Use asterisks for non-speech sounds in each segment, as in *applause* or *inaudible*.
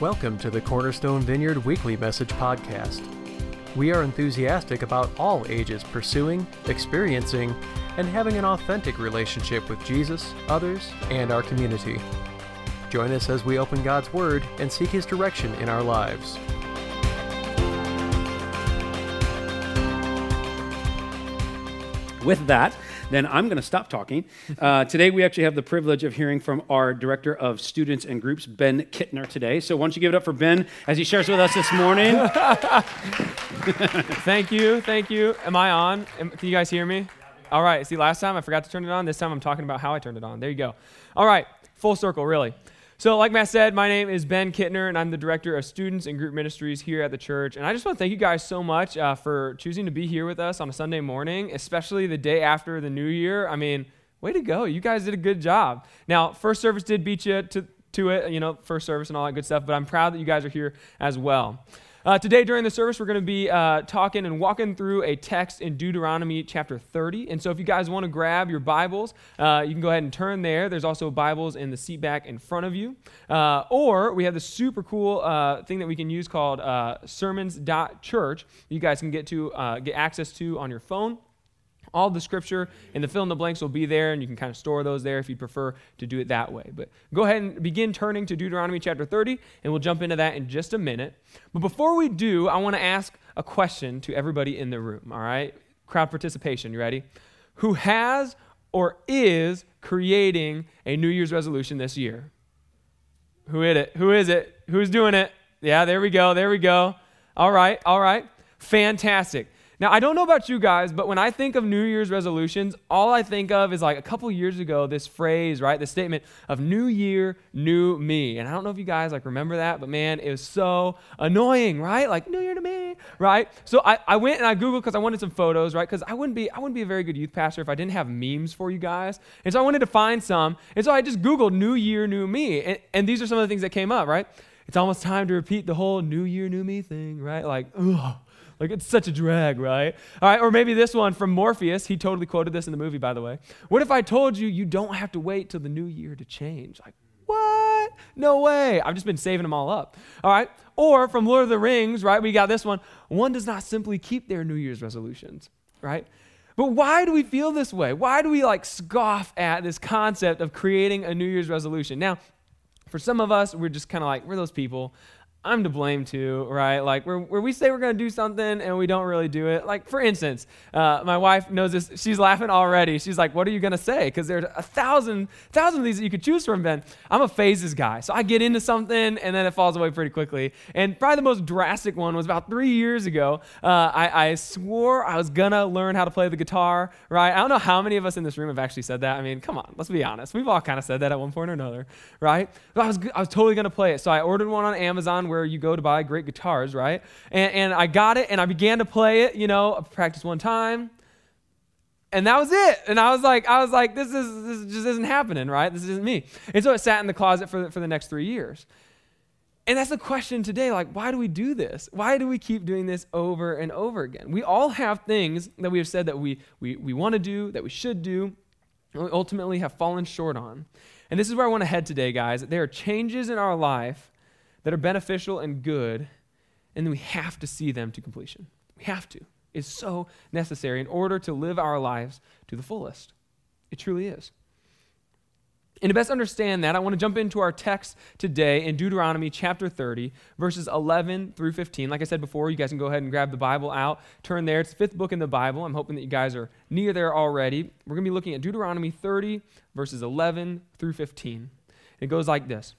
Welcome to the Cornerstone Vineyard Weekly Message Podcast. We are enthusiastic about all ages pursuing, experiencing, and having an authentic relationship with Jesus, others, and our community. Join us as we open God's Word and seek His direction in our lives. With that, then I'm going to stop talking. Uh, today, we actually have the privilege of hearing from our Director of Students and Groups, Ben Kintner, today. So, why don't you give it up for Ben as he shares with us this morning? *laughs* thank you. Thank you. Am I on? Am, can you guys hear me? All right. See, last time I forgot to turn it on. This time I'm talking about how I turned it on. There you go. All right. Full circle, really. So, like Matt said, my name is Ben Kintner, and I'm the director of students and group ministries here at the church. And I just want to thank you guys so much uh, for choosing to be here with us on a Sunday morning, especially the day after the new year. I mean, way to go. You guys did a good job. Now, first service did beat you to, to it, you know, first service and all that good stuff, but I'm proud that you guys are here as well. Uh, today, during the service, we're going to be uh, talking and walking through a text in Deuteronomy chapter 30. And so, if you guys want to grab your Bibles, uh, you can go ahead and turn there. There's also Bibles in the seat back in front of you. Uh, or we have this super cool uh, thing that we can use called uh, sermons.church. You guys can get to get access to on your phone. All the scripture and the fill in the blanks will be there, and you can kind of store those there if you prefer to do it that way. But go ahead and begin turning to Deuteronomy chapter 30, and we'll jump into that in just a minute. But before we do, I want to ask a question to everybody in the room, all right? Crowd participation, you ready? Who has or is creating a New Year's resolution this year? Who is it? Who is it? Who's doing it? Yeah, there we go. There we go. All right. All right. Fantastic. Now, I don't know about you guys, but when I think of New Year's resolutions, all I think of is like a couple years ago, this phrase, right? The statement of New Year, New Me. And I don't know if you guys like remember that, but man, it was so annoying, right? Like New Year to me, right? So I, I went and I Googled because I wanted some photos, right? Because I wouldn't be I wouldn't be a very good youth pastor if I didn't have memes for you guys. And so I wanted to find some. And so I just Googled New Year, New Me. And, and these are some of the things that came up, right? It's almost time to repeat the whole New Year, New Me thing, right? Like, ugh like it's such a drag, right? All right, or maybe this one from Morpheus. He totally quoted this in the movie, by the way. What if I told you you don't have to wait till the new year to change? Like, what? No way. I've just been saving them all up. All right. Or from Lord of the Rings, right? We got this one. One does not simply keep their New Year's resolutions, right? But why do we feel this way? Why do we like scoff at this concept of creating a New Year's resolution? Now, for some of us, we're just kind of like, we're those people. I'm to blame too, right? Like where, where we say we're going to do something and we don't really do it. Like for instance, uh, my wife knows this. She's laughing already. She's like, "What are you going to say?" Because there's a thousand, thousand of these that you could choose from. Ben, I'm a phases guy, so I get into something and then it falls away pretty quickly. And probably the most drastic one was about three years ago. Uh, I, I swore I was gonna learn how to play the guitar. Right? I don't know how many of us in this room have actually said that. I mean, come on, let's be honest. We've all kind of said that at one point or another, right? But I was, I was totally gonna play it. So I ordered one on Amazon where you go to buy great guitars, right? And, and I got it and I began to play it, you know, I practiced one time. And that was it. And I was like, I was like, this is this just isn't happening, right? This isn't me. And so it sat in the closet for the, for the next three years. And that's the question today. Like, why do we do this? Why do we keep doing this over and over again? We all have things that we have said that we, we, we want to do, that we should do, and we ultimately have fallen short on. And this is where I want to head today, guys. There are changes in our life that are beneficial and good, and we have to see them to completion. We have to. It's so necessary in order to live our lives to the fullest. It truly is. And to best understand that, I want to jump into our text today in Deuteronomy chapter 30, verses 11 through 15. Like I said before, you guys can go ahead and grab the Bible out, turn there. It's the fifth book in the Bible. I'm hoping that you guys are near there already. We're going to be looking at Deuteronomy 30, verses 11 through 15. It goes like this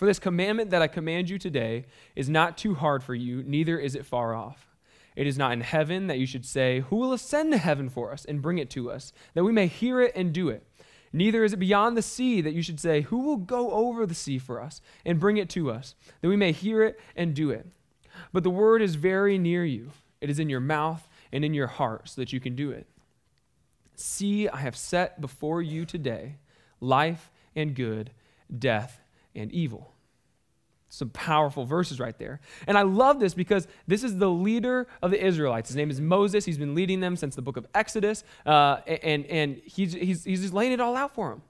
for this commandment that I command you today is not too hard for you, neither is it far off. It is not in heaven that you should say, Who will ascend to heaven for us and bring it to us, that we may hear it and do it? Neither is it beyond the sea that you should say, Who will go over the sea for us and bring it to us, that we may hear it and do it? But the word is very near you. It is in your mouth and in your heart, so that you can do it. See, I have set before you today life and good, death and evil. Some powerful verses right there. And I love this because this is the leader of the Israelites. His name is Moses. He's been leading them since the book of Exodus. Uh, and and he's, he's, he's just laying it all out for them.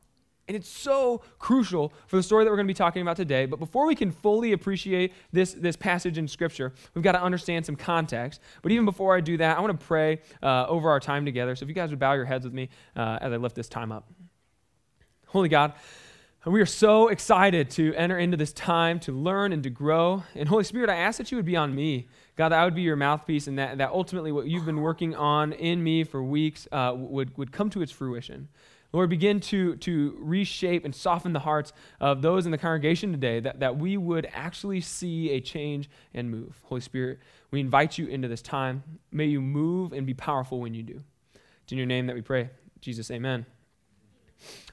And it's so crucial for the story that we're going to be talking about today. But before we can fully appreciate this, this passage in Scripture, we've got to understand some context. But even before I do that, I want to pray uh, over our time together. So if you guys would bow your heads with me uh, as I lift this time up. Holy God, we are so excited to enter into this time to learn and to grow. And Holy Spirit, I ask that you would be on me. God, that I would be your mouthpiece and that, that ultimately what you've been working on in me for weeks uh, would, would come to its fruition. Lord, begin to, to reshape and soften the hearts of those in the congregation today that, that we would actually see a change and move. Holy Spirit, we invite you into this time. May you move and be powerful when you do. It's in your name that we pray. Jesus, amen.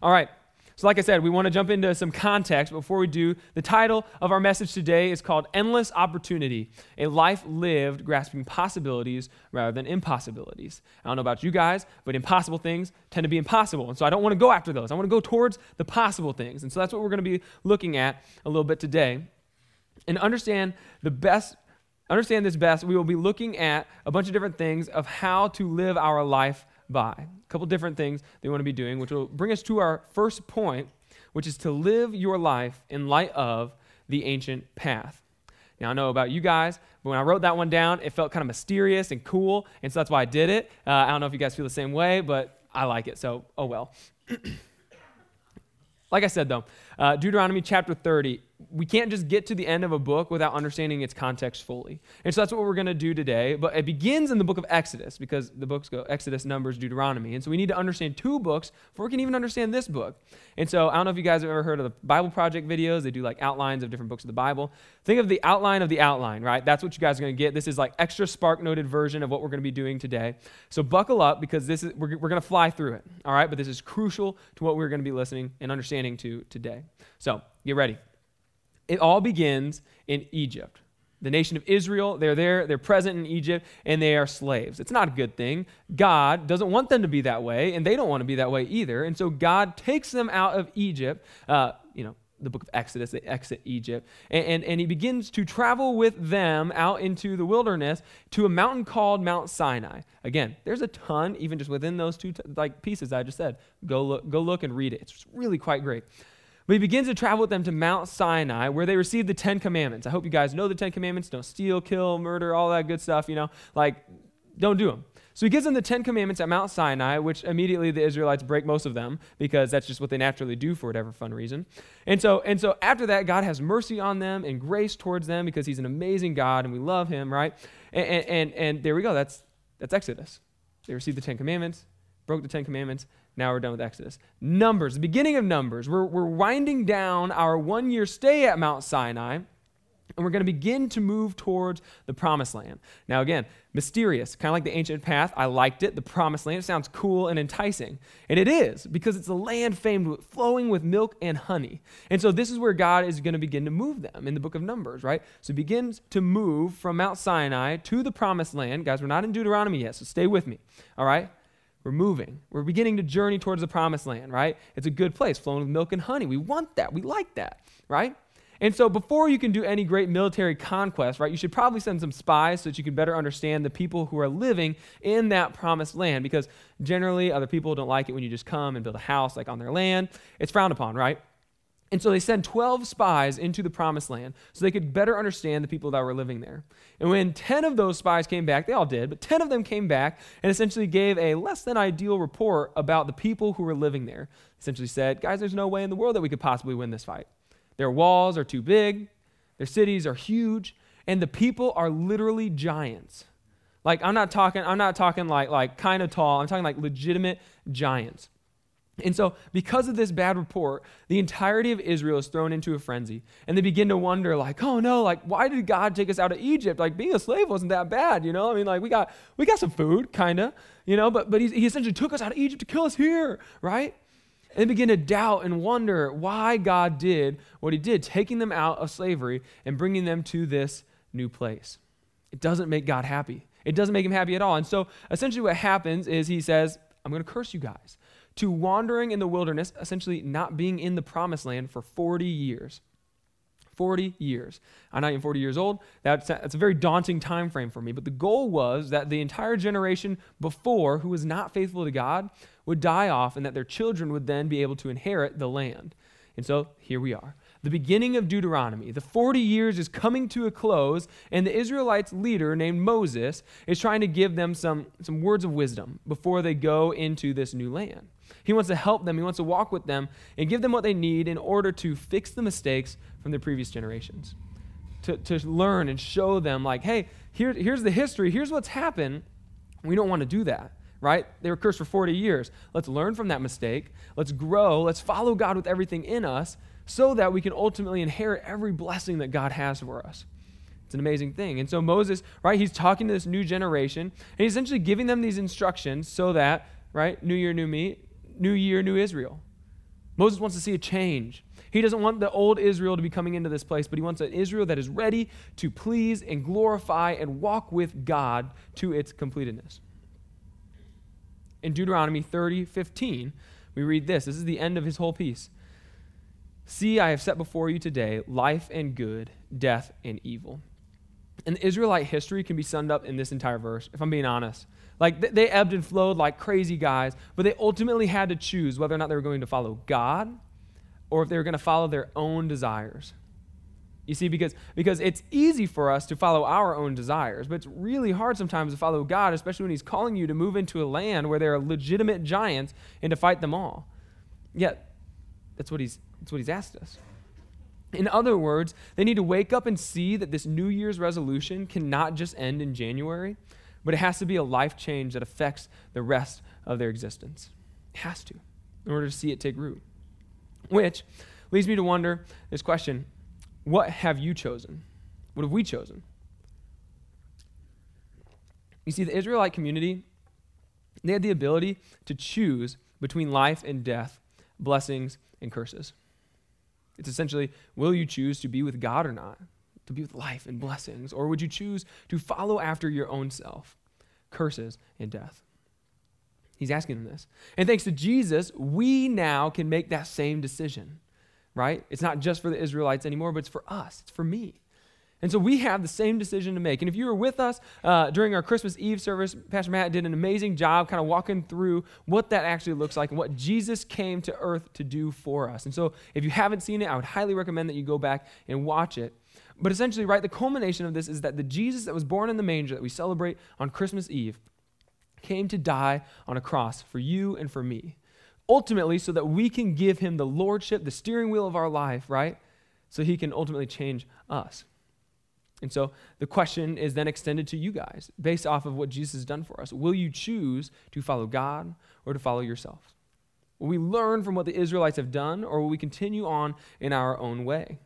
All right. So, like I said, we want to jump into some context before we do. The title of our message today is called Endless Opportunity A Life Lived Grasping Possibilities Rather Than Impossibilities. I don't know about you guys, but impossible things tend to be impossible. And so, I don't want to go after those. I want to go towards the possible things. And so, that's what we're going to be looking at a little bit today. And understand the best understand this best, we will be looking at a bunch of different things of how to live our life by. A couple different things they want to be doing, which will bring us to our first point, which is to live your life in light of the ancient path. Now, I know about you guys, but when I wrote that one down, it felt kind of mysterious and cool, and so that's why I did it. Uh, I don't know if you guys feel the same way, but I like it, so oh well. *clears throat* like I said, though, uh, Deuteronomy chapter 30 we can't just get to the end of a book without understanding its context fully. And so that's what we're going to do today. But it begins in the book of Exodus because the books go Exodus, Numbers, Deuteronomy. And so we need to understand two books before we can even understand this book. And so I don't know if you guys have ever heard of the Bible Project videos. They do like outlines of different books of the Bible. Think of the outline of the outline, right? That's what you guys are going to get. This is like extra spark noted version of what we're going to be doing today. So buckle up because this is we're, we're going to fly through it. All right? But this is crucial to what we're going to be listening and understanding to today. So get ready. It all begins in Egypt. The nation of Israel, they're there, they're present in Egypt, and they are slaves. It's not a good thing. God doesn't want them to be that way, and they don't want to be that way either. And so God takes them out of Egypt. Uh, you know, the book of Exodus, they exit Egypt, and, and, and, he begins to travel with them out into the wilderness to a mountain called Mount Sinai. Again, there's a ton, even just within those two t- like pieces I just said. Go look, go look and read it. It's really quite great. But he begins to travel with them to Mount Sinai, where they receive the Ten Commandments. I hope you guys know the Ten Commandments don't steal, kill, murder, all that good stuff, you know, like, don't do them. So he gives them the Ten Commandments at Mount Sinai, which immediately the Israelites break most of them because that's just what they naturally do for whatever fun reason. And so, and so after that, God has mercy on them and grace towards them because he's an amazing God and we love him, right? And, and, and, and there we go. That's, that's Exodus. They received the Ten Commandments, broke the Ten Commandments, now we're done with Exodus. Numbers, the beginning of Numbers. We're, we're winding down our one year stay at Mount Sinai, and we're going to begin to move towards the promised land. Now, again, mysterious, kind of like the ancient path. I liked it. The promised land it sounds cool and enticing. And it is, because it's a land famed with, flowing with milk and honey. And so, this is where God is going to begin to move them in the book of Numbers, right? So, he begins to move from Mount Sinai to the promised land. Guys, we're not in Deuteronomy yet, so stay with me, all right? We're moving. We're beginning to journey towards the promised land, right? It's a good place, flowing with milk and honey. We want that. We like that, right? And so before you can do any great military conquest, right, you should probably send some spies so that you can better understand the people who are living in that promised land because generally other people don't like it when you just come and build a house like on their land. It's frowned upon, right? And so they sent 12 spies into the promised land so they could better understand the people that were living there. And when 10 of those spies came back, they all did, but 10 of them came back and essentially gave a less than ideal report about the people who were living there. Essentially said, guys, there's no way in the world that we could possibly win this fight. Their walls are too big, their cities are huge, and the people are literally giants. Like I'm not talking I'm not talking like like kind of tall. I'm talking like legitimate giants. And so, because of this bad report, the entirety of Israel is thrown into a frenzy. And they begin to wonder, like, oh no, like, why did God take us out of Egypt? Like, being a slave wasn't that bad, you know? I mean, like, we got, we got some food, kind of, you know, but, but he, he essentially took us out of Egypt to kill us here, right? And they begin to doubt and wonder why God did what he did, taking them out of slavery and bringing them to this new place. It doesn't make God happy. It doesn't make him happy at all. And so, essentially, what happens is he says, I'm going to curse you guys to wandering in the wilderness, essentially not being in the promised land for 40 years. 40 years. I'm not even 40 years old. That's, that's a very daunting time frame for me. But the goal was that the entire generation before who was not faithful to God would die off and that their children would then be able to inherit the land. And so here we are. The beginning of Deuteronomy. The 40 years is coming to a close, and the Israelites' leader named Moses is trying to give them some, some words of wisdom before they go into this new land. He wants to help them, he wants to walk with them, and give them what they need in order to fix the mistakes from the previous generations. To, to learn and show them, like, hey, here, here's the history, here's what's happened. We don't want to do that right? They were cursed for 40 years. Let's learn from that mistake. Let's grow. Let's follow God with everything in us so that we can ultimately inherit every blessing that God has for us. It's an amazing thing. And so Moses, right, he's talking to this new generation, and he's essentially giving them these instructions so that, right, new year, new me, new year, new Israel. Moses wants to see a change. He doesn't want the old Israel to be coming into this place, but he wants an Israel that is ready to please and glorify and walk with God to its completeness. In Deuteronomy 30, 15, we read this. This is the end of his whole piece. See, I have set before you today life and good, death and evil. And Israelite history can be summed up in this entire verse, if I'm being honest. Like, they ebbed and flowed like crazy guys, but they ultimately had to choose whether or not they were going to follow God or if they were going to follow their own desires. You see, because, because it's easy for us to follow our own desires, but it's really hard sometimes to follow God, especially when He's calling you to move into a land where there are legitimate giants and to fight them all. Yet, that's what He's that's what he's asked us. In other words, they need to wake up and see that this New Year's resolution cannot just end in January, but it has to be a life change that affects the rest of their existence. It has to, in order to see it take root. Which leads me to wonder this question What have you chosen? What have we chosen? You see, the Israelite community, they had the ability to choose between life and death, blessings and curses. It's essentially will you choose to be with God or not? To be with life and blessings? Or would you choose to follow after your own self, curses and death? He's asking them this. And thanks to Jesus, we now can make that same decision, right? It's not just for the Israelites anymore, but it's for us, it's for me. And so we have the same decision to make. And if you were with us uh, during our Christmas Eve service, Pastor Matt did an amazing job kind of walking through what that actually looks like and what Jesus came to earth to do for us. And so if you haven't seen it, I would highly recommend that you go back and watch it. But essentially, right, the culmination of this is that the Jesus that was born in the manger that we celebrate on Christmas Eve came to die on a cross for you and for me. Ultimately, so that we can give him the lordship, the steering wheel of our life, right? So he can ultimately change us. And so the question is then extended to you guys based off of what Jesus has done for us. Will you choose to follow God or to follow yourself? Will we learn from what the Israelites have done or will we continue on in our own way?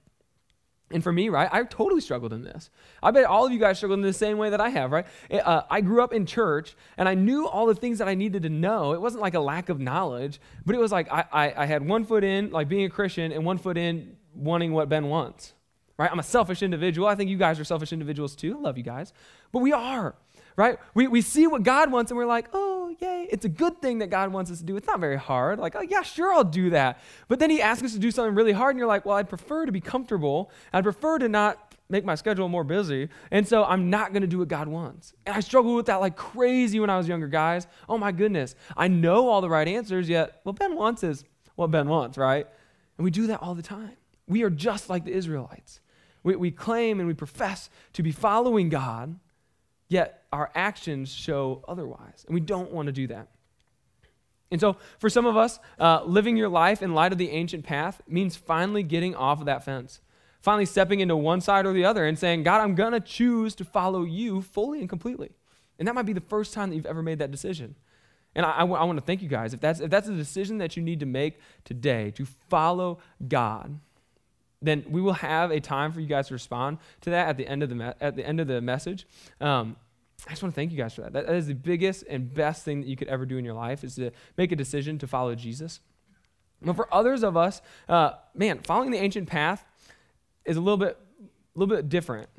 And for me, right, I totally struggled in this. I bet all of you guys struggled in the same way that I have, right? Uh, I grew up in church and I knew all the things that I needed to know. It wasn't like a lack of knowledge, but it was like I, I, I had one foot in, like being a Christian, and one foot in wanting what Ben wants right? I'm a selfish individual. I think you guys are selfish individuals too. I love you guys. But we are, right? We, we see what God wants and we're like, oh, yay. It's a good thing that God wants us to do. It's not very hard. Like, oh, yeah, sure, I'll do that. But then He asks us to do something really hard and you're like, well, I'd prefer to be comfortable. I'd prefer to not make my schedule more busy. And so I'm not going to do what God wants. And I struggled with that like crazy when I was younger, guys. Oh my goodness. I know all the right answers, yet what Ben wants is what Ben wants, right? And we do that all the time. We are just like the Israelites. We, we claim and we profess to be following God, yet our actions show otherwise. And we don't want to do that. And so, for some of us, uh, living your life in light of the ancient path means finally getting off of that fence, finally stepping into one side or the other and saying, God, I'm going to choose to follow you fully and completely. And that might be the first time that you've ever made that decision. And I, I, w- I want to thank you guys. If that's, if that's a decision that you need to make today, to follow God, then we will have a time for you guys to respond to that at the end of the, me- at the, end of the message. Um, I just want to thank you guys for that. That is the biggest and best thing that you could ever do in your life is to make a decision to follow Jesus. But for others of us, uh, man, following the ancient path is a little bit, a little bit different,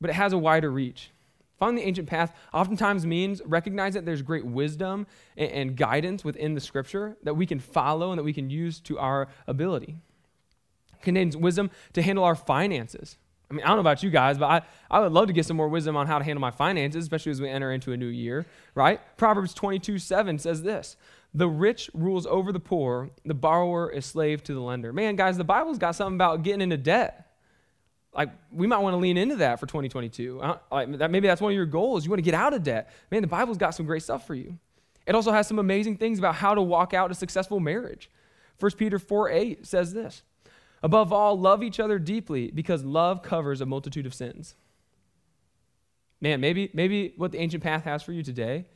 but it has a wider reach. Following the ancient path oftentimes means recognize that there's great wisdom and, and guidance within the scripture that we can follow and that we can use to our ability. Contains wisdom to handle our finances. I mean, I don't know about you guys, but I, I would love to get some more wisdom on how to handle my finances, especially as we enter into a new year, right? Proverbs 22 7 says this The rich rules over the poor, the borrower is slave to the lender. Man, guys, the Bible's got something about getting into debt. Like, we might want to lean into that for 2022. Uh, like, that, maybe that's one of your goals. You want to get out of debt. Man, the Bible's got some great stuff for you. It also has some amazing things about how to walk out a successful marriage. 1 Peter 4 8 says this Above all, love each other deeply because love covers a multitude of sins. Man, maybe, maybe what the ancient path has for you today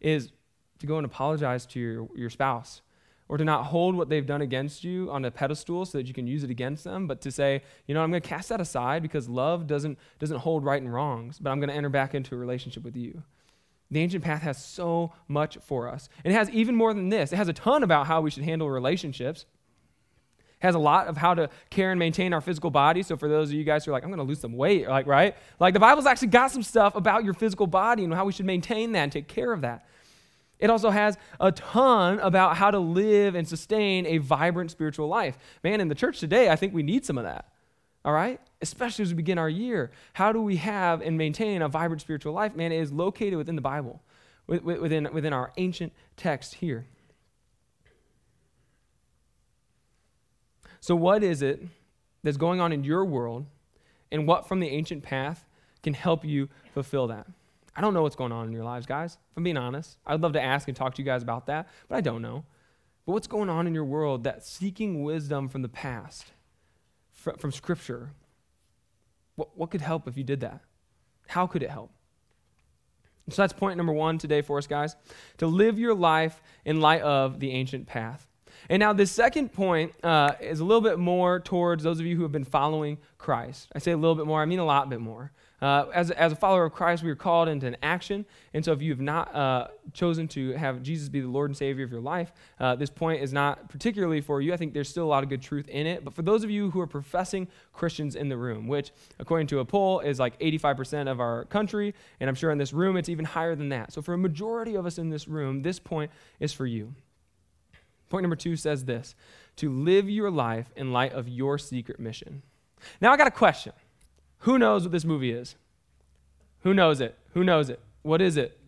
is to go and apologize to your, your spouse or to not hold what they've done against you on a pedestal so that you can use it against them, but to say, you know, I'm going to cast that aside because love doesn't, doesn't hold right and wrongs, but I'm going to enter back into a relationship with you. The ancient path has so much for us. And it has even more than this. It has a ton about how we should handle relationships has a lot of how to care and maintain our physical body. So for those of you guys who are like, I'm going to lose some weight, like, right? Like the Bible's actually got some stuff about your physical body and how we should maintain that and take care of that. It also has a ton about how to live and sustain a vibrant spiritual life. Man, in the church today, I think we need some of that. All right? Especially as we begin our year. How do we have and maintain a vibrant spiritual life? Man, it is located within the Bible, within, within our ancient text here. So, what is it that's going on in your world, and what from the ancient path can help you fulfill that? I don't know what's going on in your lives, guys. If I'm being honest, I'd love to ask and talk to you guys about that, but I don't know. But what's going on in your world that seeking wisdom from the past, from, from Scripture, what, what could help if you did that? How could it help? So that's point number one today for us, guys. To live your life in light of the ancient path. And now, this second point uh, is a little bit more towards those of you who have been following Christ. I say a little bit more, I mean a lot bit more. Uh, as, as a follower of Christ, we are called into an action. And so, if you have not uh, chosen to have Jesus be the Lord and Savior of your life, uh, this point is not particularly for you. I think there's still a lot of good truth in it. But for those of you who are professing Christians in the room, which, according to a poll, is like 85% of our country, and I'm sure in this room it's even higher than that. So, for a majority of us in this room, this point is for you. Point number two says this to live your life in light of your secret mission. Now, I got a question. Who knows what this movie is? Who knows it? Who knows it? What is it?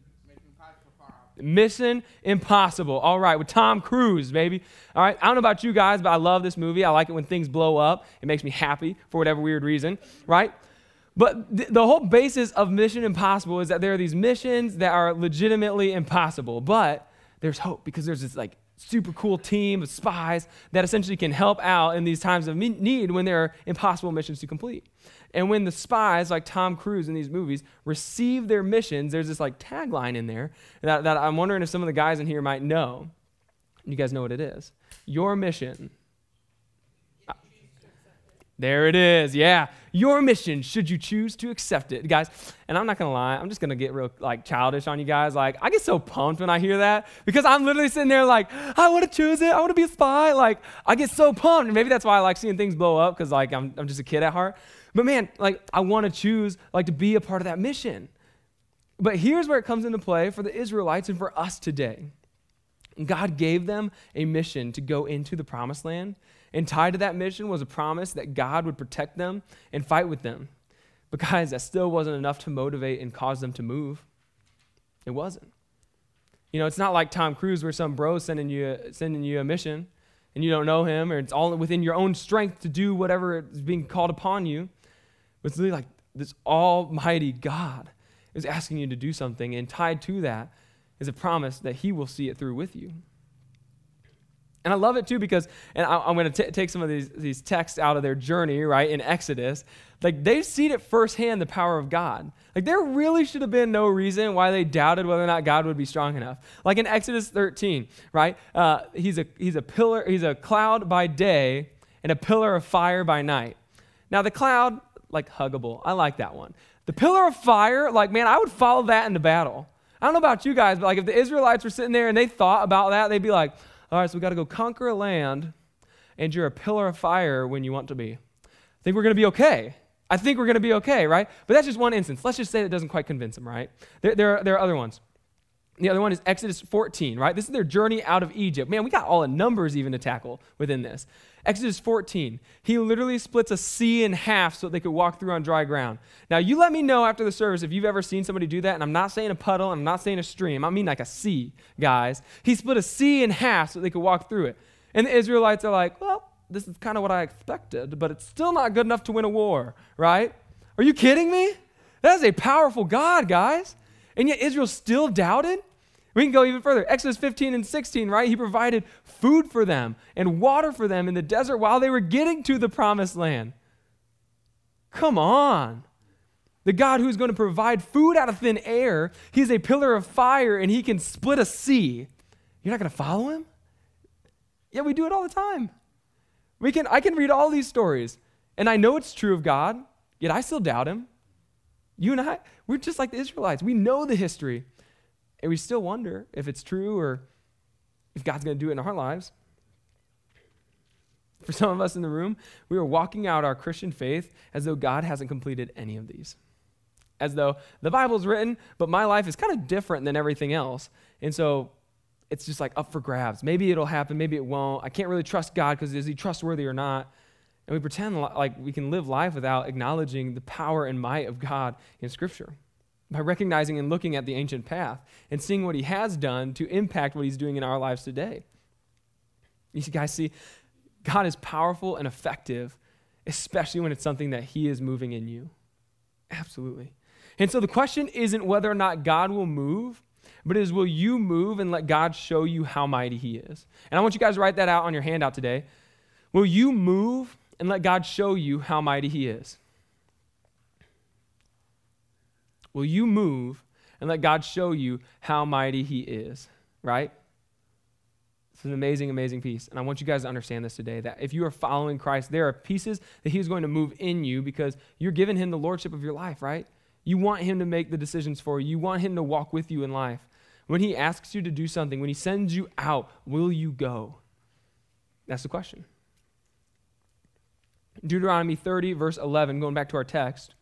Mission Impossible. All right, with Tom Cruise, baby. All right, I don't know about you guys, but I love this movie. I like it when things blow up. It makes me happy for whatever weird reason, right? But th- the whole basis of Mission Impossible is that there are these missions that are legitimately impossible, but there's hope because there's this like super cool team of spies that essentially can help out in these times of need when there are impossible missions to complete. And when the spies, like Tom Cruise in these movies, receive their missions, there's this like tagline in there that, that I'm wondering if some of the guys in here might know. You guys know what it is. Your mission there it is. Yeah. Your mission, should you choose to accept it. Guys, and I'm not going to lie, I'm just going to get real like childish on you guys. Like, I get so pumped when I hear that because I'm literally sitting there like, I want to choose it. I want to be a spy. Like, I get so pumped. And maybe that's why I like seeing things blow up because like I'm, I'm just a kid at heart. But man, like I want to choose like to be a part of that mission. But here's where it comes into play for the Israelites and for us today. God gave them a mission to go into the promised land and tied to that mission was a promise that God would protect them and fight with them. But guys, that still wasn't enough to motivate and cause them to move. It wasn't. You know, it's not like Tom Cruise where some bro sending you sending you a mission and you don't know him or it's all within your own strength to do whatever is being called upon you. But it's really like this almighty God is asking you to do something and tied to that is a promise that he will see it through with you. And I love it too because, and I, am going to take some of these, these texts out of their journey, right, in Exodus. Like they've seen it firsthand, the power of God. Like there really should have been no reason why they doubted whether or not God would be strong enough. Like in Exodus 13, right, uh, he's, a, he's a pillar, he's a cloud by day and a pillar of fire by night. Now the cloud, like huggable. I like that one. The pillar of fire, like, man, I would follow that into battle. I don't know about you guys, but like if the Israelites were sitting there and they thought about that, they'd be like, all right, so we got to go conquer a land, and you're a pillar of fire when you want to be. I think we're going to be okay. I think we're going to be okay, right? But that's just one instance. Let's just say that doesn't quite convince them, right? There, there, are, there are other ones. The other one is Exodus 14, right? This is their journey out of Egypt. Man, we got all the numbers even to tackle within this. Exodus 14, he literally splits a sea in half so they could walk through on dry ground. Now, you let me know after the service if you've ever seen somebody do that. And I'm not saying a puddle, I'm not saying a stream. I mean like a sea, guys. He split a sea in half so they could walk through it. And the Israelites are like, well, this is kind of what I expected, but it's still not good enough to win a war, right? Are you kidding me? That is a powerful God, guys. And yet Israel still doubted? We can go even further. Exodus 15 and 16, right? He provided food for them and water for them in the desert while they were getting to the promised land. Come on. The God who's going to provide food out of thin air, he's a pillar of fire and he can split a sea. You're not going to follow him? Yeah, we do it all the time. We can, I can read all these stories, and I know it's true of God, yet I still doubt him. You and I, we're just like the Israelites. We know the history. And we still wonder if it's true or if God's going to do it in our lives. For some of us in the room, we are walking out our Christian faith as though God hasn't completed any of these. As though the Bible's written, but my life is kind of different than everything else. And so it's just like up for grabs. Maybe it'll happen, maybe it won't. I can't really trust God because is he trustworthy or not? And we pretend like we can live life without acknowledging the power and might of God in Scripture by recognizing and looking at the ancient path and seeing what he has done to impact what he's doing in our lives today. You guys see, God is powerful and effective, especially when it's something that he is moving in you. Absolutely. And so the question isn't whether or not God will move, but is will you move and let God show you how mighty he is? And I want you guys to write that out on your handout today. Will you move and let God show you how mighty he is? Will you move and let God show you how mighty He is? Right? It's an amazing, amazing piece. And I want you guys to understand this today that if you are following Christ, there are pieces that He's going to move in you because you're giving Him the lordship of your life, right? You want Him to make the decisions for you, you want Him to walk with you in life. When He asks you to do something, when He sends you out, will you go? That's the question. Deuteronomy 30, verse 11, going back to our text,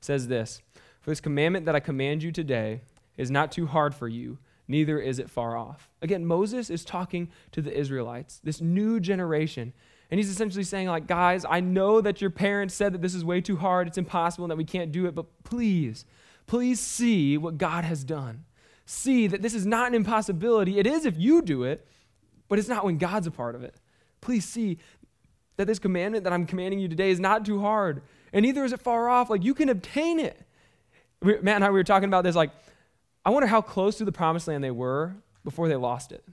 says this for this commandment that I command you today is not too hard for you, neither is it far off. Again, Moses is talking to the Israelites, this new generation. And he's essentially saying, like, guys, I know that your parents said that this is way too hard, it's impossible, and that we can't do it, but please, please see what God has done. See that this is not an impossibility. It is if you do it, but it's not when God's a part of it. Please see that this commandment that I'm commanding you today is not too hard, and neither is it far off. Like, you can obtain it. Matt and I we were talking about this. Like, I wonder how close to the promised land they were before they lost it.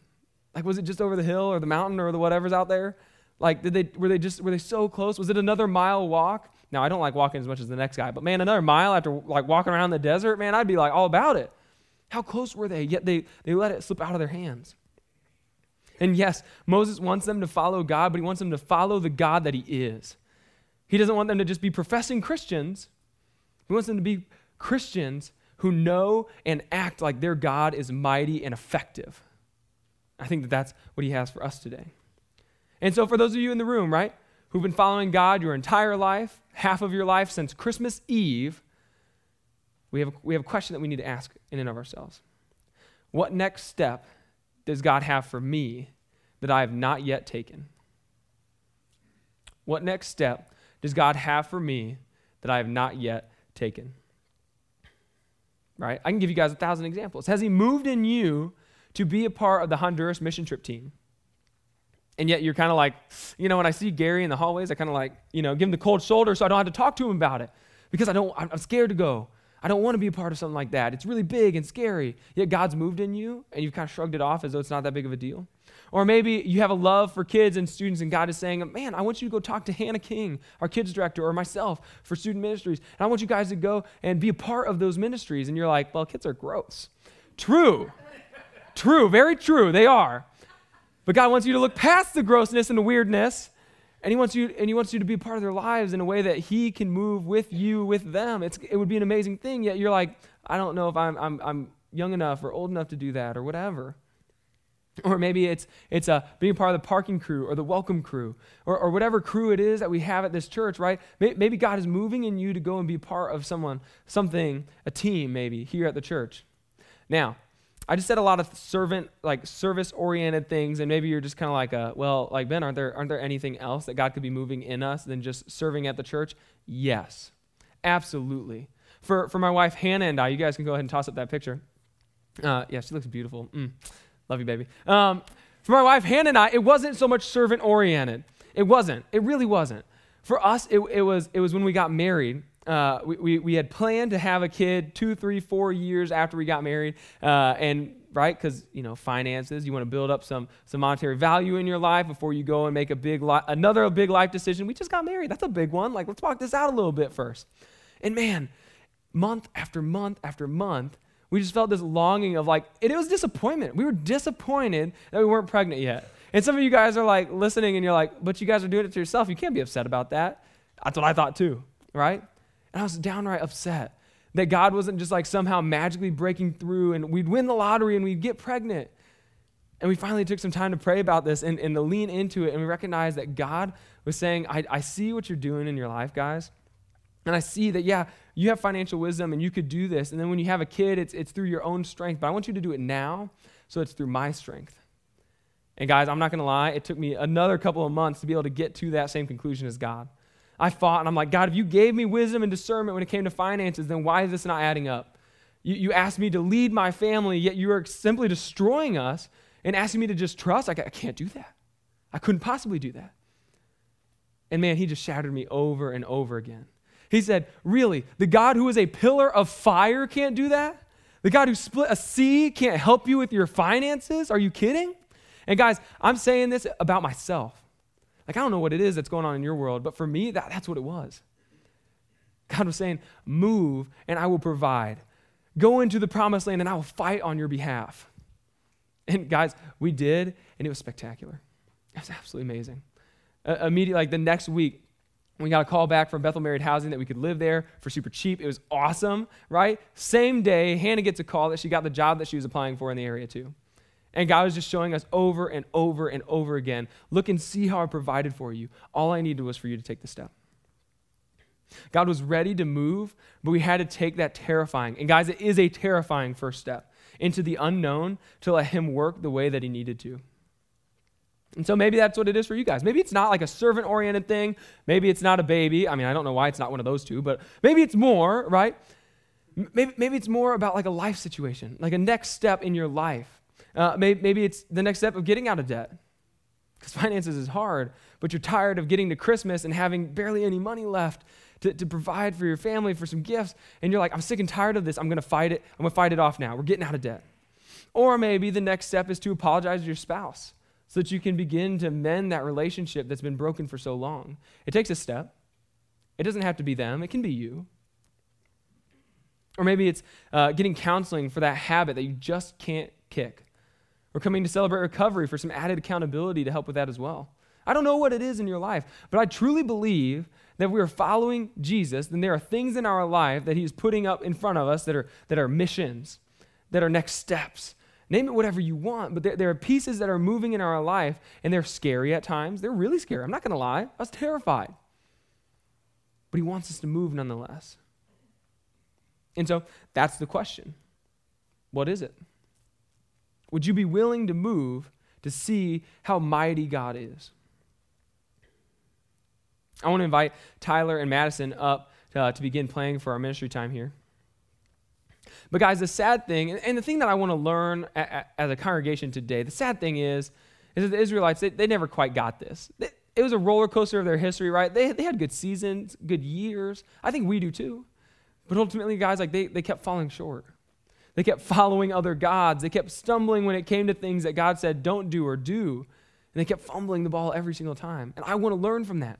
Like, was it just over the hill or the mountain or the whatever's out there? Like, did they were they just were they so close? Was it another mile walk? Now, I don't like walking as much as the next guy, but man, another mile after like walking around the desert, man, I'd be like all about it. How close were they? Yet they they let it slip out of their hands. And yes, Moses wants them to follow God, but he wants them to follow the God that he is. He doesn't want them to just be professing Christians. He wants them to be Christians who know and act like their God is mighty and effective. I think that that's what he has for us today. And so, for those of you in the room, right, who've been following God your entire life, half of your life since Christmas Eve, we have, we have a question that we need to ask in and of ourselves. What next step does God have for me that I have not yet taken? What next step does God have for me that I have not yet taken? Right? I can give you guys a thousand examples. Has he moved in you to be a part of the Honduras mission trip team? And yet you're kind of like, you know, when I see Gary in the hallways, I kind of like, you know, give him the cold shoulder so I don't have to talk to him about it because I don't, I'm scared to go. I don't want to be a part of something like that. It's really big and scary. Yet God's moved in you and you've kind of shrugged it off as though it's not that big of a deal. Or maybe you have a love for kids and students, and God is saying, Man, I want you to go talk to Hannah King, our kids director, or myself for student ministries. And I want you guys to go and be a part of those ministries. And you're like, Well, kids are gross. True. true. Very true. They are. But God wants you to look past the grossness and the weirdness. And he wants you and he wants you to be part of their lives in a way that he can move with you, with them. It's, it would be an amazing thing. Yet you're like, I don't know if I'm, I'm, I'm young enough or old enough to do that or whatever. Or maybe it's, it's a being part of the parking crew or the welcome crew or, or whatever crew it is that we have at this church, right? Maybe God is moving in you to go and be part of someone, something, a team maybe here at the church. Now, I just said a lot of servant, like service oriented things, and maybe you're just kind of like, a, well, like Ben, aren't there aren't there anything else that God could be moving in us than just serving at the church? Yes, absolutely. For for my wife Hannah and I, you guys can go ahead and toss up that picture. Uh, yeah, she looks beautiful. Mm, love you, baby. Um, for my wife Hannah and I, it wasn't so much servant oriented. It wasn't. It really wasn't. For us, it, it was it was when we got married uh, we, we, we, had planned to have a kid two, three, four years after we got married. Uh, and right, because you know finances, you want to build up some some monetary value in your life before you go and make a big li- another big life decision. We just got married. That's a big one. Like let's walk this out a little bit first. And man, month after month after month, we just felt this longing of like it, it was disappointment. We were disappointed that we weren't pregnant yet. And some of you guys are like listening and you're like, but you guys are doing it to yourself. You can't be upset about that. That's what I thought too, right? And I was downright upset that God wasn't just like somehow magically breaking through and we'd win the lottery and we'd get pregnant. And we finally took some time to pray about this and, and to lean into it. And we recognized that God was saying, I, I see what you're doing in your life, guys. And I see that, yeah, you have financial wisdom and you could do this. And then when you have a kid, it's, it's through your own strength. But I want you to do it now, so it's through my strength. And guys, I'm not going to lie, it took me another couple of months to be able to get to that same conclusion as God. I fought and I'm like, God, if you gave me wisdom and discernment when it came to finances, then why is this not adding up? You, you asked me to lead my family, yet you are simply destroying us and asking me to just trust. I, I can't do that. I couldn't possibly do that. And man, he just shattered me over and over again. He said, Really, the God who is a pillar of fire can't do that? The God who split a sea can't help you with your finances? Are you kidding? And guys, I'm saying this about myself. Like, I don't know what it is that's going on in your world, but for me, that, that's what it was. God was saying, Move and I will provide. Go into the promised land and I will fight on your behalf. And guys, we did, and it was spectacular. It was absolutely amazing. Uh, immediately, like the next week, we got a call back from Bethel Married Housing that we could live there for super cheap. It was awesome, right? Same day, Hannah gets a call that she got the job that she was applying for in the area too. And God was just showing us over and over and over again look and see how I provided for you. All I needed was for you to take the step. God was ready to move, but we had to take that terrifying, and guys, it is a terrifying first step into the unknown to let Him work the way that He needed to. And so maybe that's what it is for you guys. Maybe it's not like a servant oriented thing. Maybe it's not a baby. I mean, I don't know why it's not one of those two, but maybe it's more, right? Maybe, maybe it's more about like a life situation, like a next step in your life. Uh, maybe, maybe it's the next step of getting out of debt. Because finances is hard, but you're tired of getting to Christmas and having barely any money left to, to provide for your family, for some gifts. And you're like, I'm sick and tired of this. I'm going to fight it. I'm going to fight it off now. We're getting out of debt. Or maybe the next step is to apologize to your spouse so that you can begin to mend that relationship that's been broken for so long. It takes a step. It doesn't have to be them, it can be you. Or maybe it's uh, getting counseling for that habit that you just can't kick. We're coming to celebrate recovery for some added accountability to help with that as well. I don't know what it is in your life, but I truly believe that if we are following Jesus, then there are things in our life that He's putting up in front of us that are, that are missions, that are next steps. Name it whatever you want, but there, there are pieces that are moving in our life, and they're scary at times. They're really scary. I'm not going to lie. I was terrified. But He wants us to move nonetheless. And so that's the question What is it? Would you be willing to move to see how mighty God is? I want to invite Tyler and Madison up to, uh, to begin playing for our ministry time here. But, guys, the sad thing, and the thing that I want to learn as a congregation today, the sad thing is, is that the Israelites, they, they never quite got this. It was a roller coaster of their history, right? They, they had good seasons, good years. I think we do too. But ultimately, guys, like they, they kept falling short. They kept following other gods. They kept stumbling when it came to things that God said don't do or do. And they kept fumbling the ball every single time. And I want to learn from that.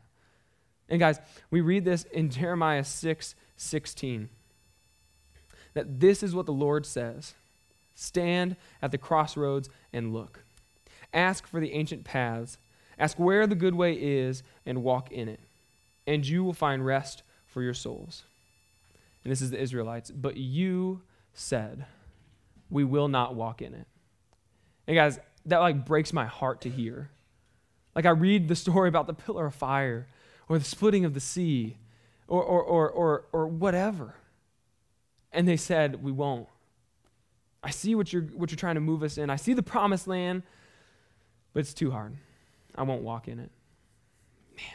And guys, we read this in Jeremiah 6 16. That this is what the Lord says Stand at the crossroads and look. Ask for the ancient paths. Ask where the good way is and walk in it. And you will find rest for your souls. And this is the Israelites. But you said, we will not walk in it. And guys, that like breaks my heart to hear. Like I read the story about the pillar of fire or the splitting of the sea or, or, or, or, or whatever. And they said, we won't. I see what you're, what you're trying to move us in. I see the promised land, but it's too hard. I won't walk in it. Man,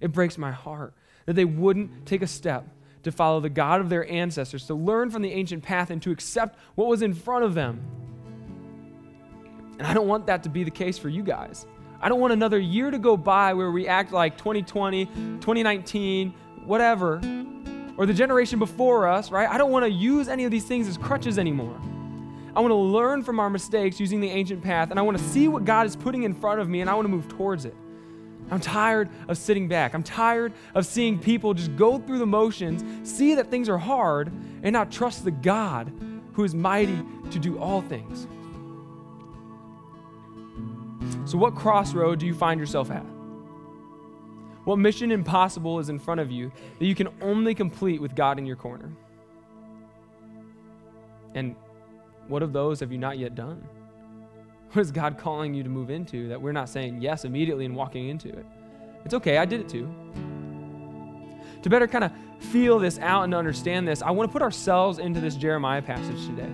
it breaks my heart that they wouldn't take a step to follow the God of their ancestors, to learn from the ancient path, and to accept what was in front of them. And I don't want that to be the case for you guys. I don't want another year to go by where we act like 2020, 2019, whatever, or the generation before us, right? I don't want to use any of these things as crutches anymore. I want to learn from our mistakes using the ancient path, and I want to see what God is putting in front of me, and I want to move towards it. I'm tired of sitting back. I'm tired of seeing people just go through the motions, see that things are hard, and not trust the God who is mighty to do all things. So, what crossroad do you find yourself at? What mission impossible is in front of you that you can only complete with God in your corner? And what of those have you not yet done? *laughs* What is God calling you to move into that we're not saying yes immediately and walking into it? It's okay, I did it too. To better kind of feel this out and understand this, I want to put ourselves into this Jeremiah passage today.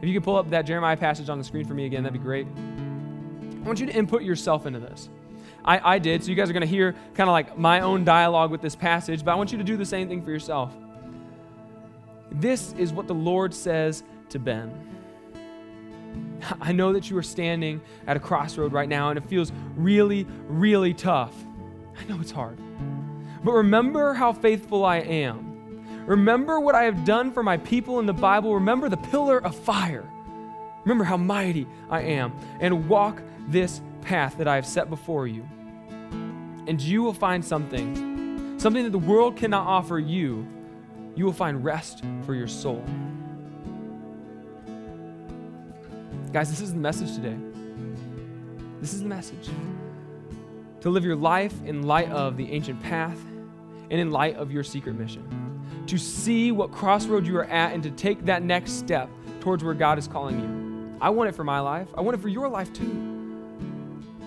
If you could pull up that Jeremiah passage on the screen for me again, that'd be great. I want you to input yourself into this. I, I did, so you guys are going to hear kind of like my own dialogue with this passage, but I want you to do the same thing for yourself. This is what the Lord says to Ben. I know that you are standing at a crossroad right now and it feels really, really tough. I know it's hard. But remember how faithful I am. Remember what I have done for my people in the Bible. Remember the pillar of fire. Remember how mighty I am. And walk this path that I have set before you. And you will find something, something that the world cannot offer you. You will find rest for your soul. Guys, this is the message today. This is the message. To live your life in light of the ancient path and in light of your secret mission. To see what crossroad you are at and to take that next step towards where God is calling you. I want it for my life. I want it for your life too.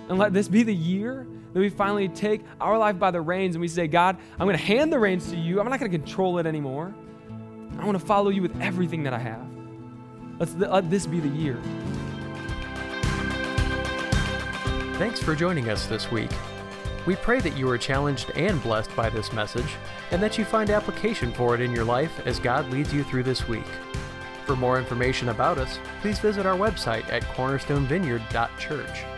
And let this be the year that we finally take our life by the reins and we say, God, I'm going to hand the reins to you. I'm not going to control it anymore. I want to follow you with everything that I have. Let's let this be the year. Thanks for joining us this week. We pray that you are challenged and blessed by this message, and that you find application for it in your life as God leads you through this week. For more information about us, please visit our website at cornerstonevineyard.church.